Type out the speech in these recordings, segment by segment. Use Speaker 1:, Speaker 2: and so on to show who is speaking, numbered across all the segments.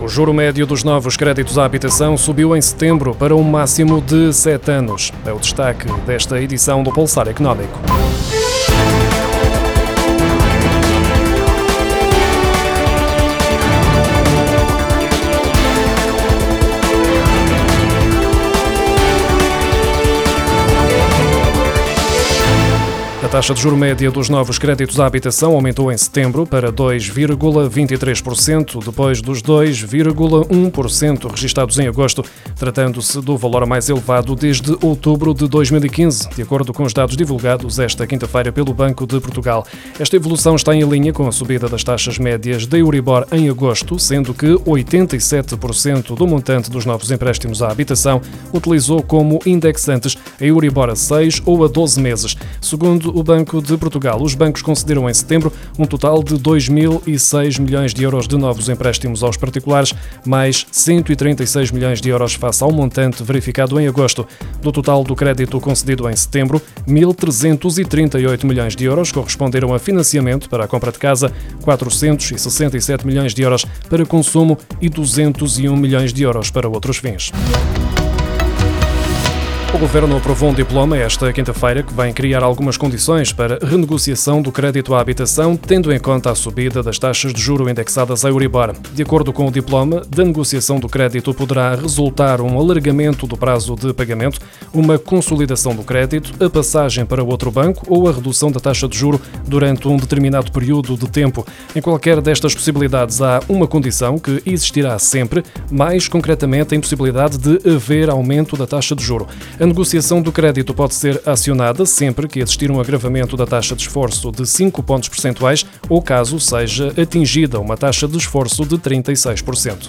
Speaker 1: O juro médio dos novos créditos à habitação subiu em setembro para um máximo de 7 anos. É o destaque desta edição do Pulsar Económico. A taxa de juro média dos novos créditos à habitação aumentou em setembro para 2,23%, depois dos 2,1% registados em agosto, tratando-se do valor mais elevado desde outubro de 2015, de acordo com os dados divulgados esta quinta-feira pelo Banco de Portugal. Esta evolução está em linha com a subida das taxas médias da Euribor em agosto, sendo que 87% do montante dos novos empréstimos à habitação utilizou como indexantes a Euribor a 6 ou a 12 meses. Segundo o Banco de Portugal. Os bancos concederam em setembro um total de 2.006 milhões de euros de novos empréstimos aos particulares, mais 136 milhões de euros face ao montante verificado em agosto. Do total do crédito concedido em setembro, 1.338 milhões de euros corresponderam a financiamento para a compra de casa, 467 milhões de euros para consumo e 201 milhões de euros para outros fins. O Governo aprovou um diploma esta quinta-feira que vai criar algumas condições para renegociação do crédito à habitação, tendo em conta a subida das taxas de juro indexadas à Euribor. De acordo com o diploma, da negociação do crédito poderá resultar um alargamento do prazo de pagamento, uma consolidação do crédito, a passagem para outro banco ou a redução da taxa de juro durante um determinado período de tempo. Em qualquer destas possibilidades, há uma condição que existirá sempre, mais concretamente a impossibilidade de haver aumento da taxa de juro. A a negociação do crédito pode ser acionada sempre que existir um agravamento da taxa de esforço de 5 pontos percentuais ou caso seja atingida uma taxa de esforço de 36%.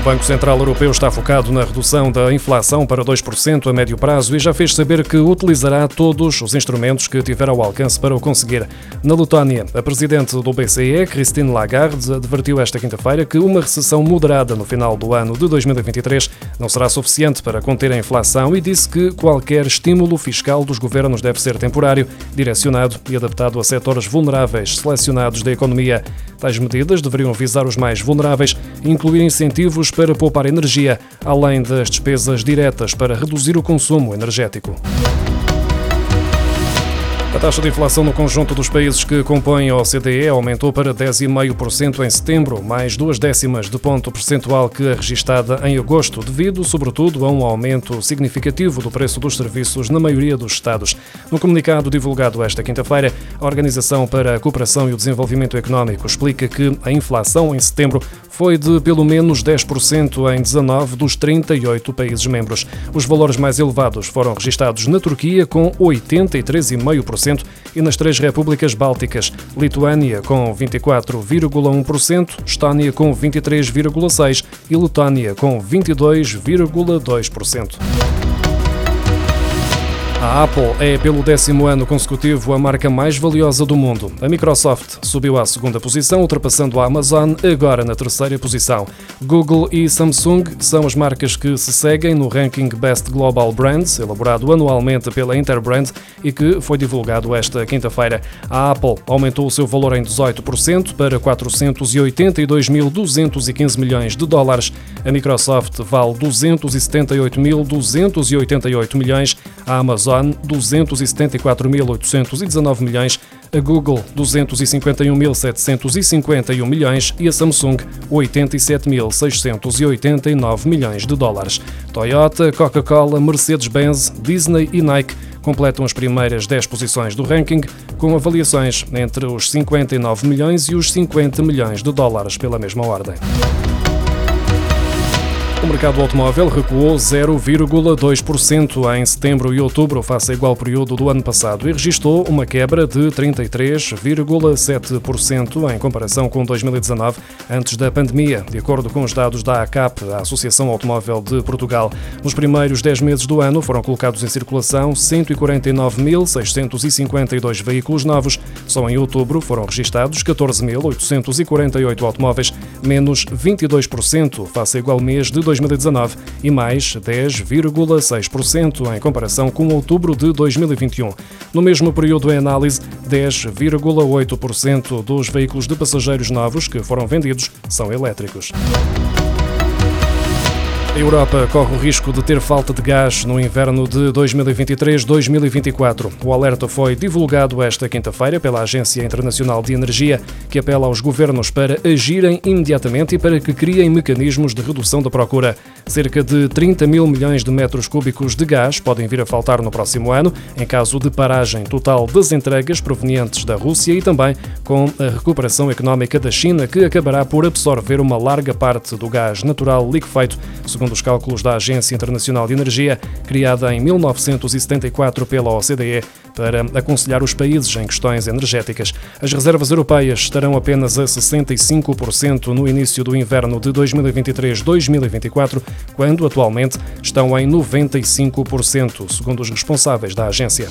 Speaker 1: O Banco Central Europeu está focado na redução da inflação para 2% a médio prazo e já fez saber que utilizará todos os instrumentos que tiver ao alcance para o conseguir. Na Letónia, a presidente do BCE, Christine Lagarde, advertiu esta quinta-feira que uma recessão moderada no final do ano de 2023 não será suficiente para conter a inflação e disse que qualquer estímulo fiscal dos governos deve ser temporário, direcionado e adaptado a setores vulneráveis selecionados da economia. Tais medidas deveriam visar os mais vulneráveis e incluir incentivos para poupar energia, além das despesas diretas para reduzir o consumo energético. A taxa de inflação no conjunto dos países que compõem a OCDE aumentou para 10,5% em setembro, mais duas décimas de ponto percentual que a registada em agosto, devido, sobretudo, a um aumento significativo do preço dos serviços na maioria dos Estados. No comunicado divulgado esta quinta-feira, a Organização para a Cooperação e o Desenvolvimento Económico explica que a inflação em setembro foi de pelo menos 10% em 19 dos 38 países membros. Os valores mais elevados foram registados na Turquia, com 83,5%, e nas três repúblicas bálticas: Lituânia com 24,1%, Estónia com 23,6% e Letônia com 22,2%. A Apple é, pelo décimo ano consecutivo, a marca mais valiosa do mundo. A Microsoft subiu à segunda posição, ultrapassando a Amazon, agora na terceira posição. Google e Samsung são as marcas que se seguem no ranking Best Global Brands, elaborado anualmente pela Interbrand e que foi divulgado esta quinta-feira. A Apple aumentou o seu valor em 18% para 482.215 milhões de dólares. A Microsoft vale 278.288 milhões. A Amazon Amazon 274.819 milhões, a Google 251.751 milhões e a Samsung 87.689 milhões de dólares. Toyota, Coca-Cola, Mercedes-Benz, Disney e Nike completam as primeiras 10 posições do ranking, com avaliações entre os 59 milhões e os 50 milhões de dólares pela mesma ordem. O mercado automóvel recuou 0,2% em setembro e outubro, face ao igual período do ano passado, e registrou uma quebra de 33,7% em comparação com 2019, antes da pandemia, de acordo com os dados da ACAP, a Associação Automóvel de Portugal. Nos primeiros 10 meses do ano foram colocados em circulação 149.652 veículos novos. Só em outubro foram registados 14.848 automóveis, menos 22% face ao igual mês de 2019 e mais 10,6% em comparação com outubro de 2021. No mesmo período em análise, 10,8% dos veículos de passageiros novos que foram vendidos são elétricos. A Europa corre o risco de ter falta de gás no inverno de 2023-2024. O alerta foi divulgado esta quinta-feira pela Agência Internacional de Energia, que apela aos governos para agirem imediatamente e para que criem mecanismos de redução da procura. Cerca de 30 mil milhões de metros cúbicos de gás podem vir a faltar no próximo ano, em caso de paragem total das entregas provenientes da Rússia e também com a recuperação económica da China, que acabará por absorver uma larga parte do gás natural liquefeito segundo os cálculos da Agência Internacional de Energia, criada em 1974 pela OCDE para aconselhar os países em questões energéticas. As reservas europeias estarão apenas a 65% no início do inverno de 2023-2024, quando atualmente estão em 95%, segundo os responsáveis da agência.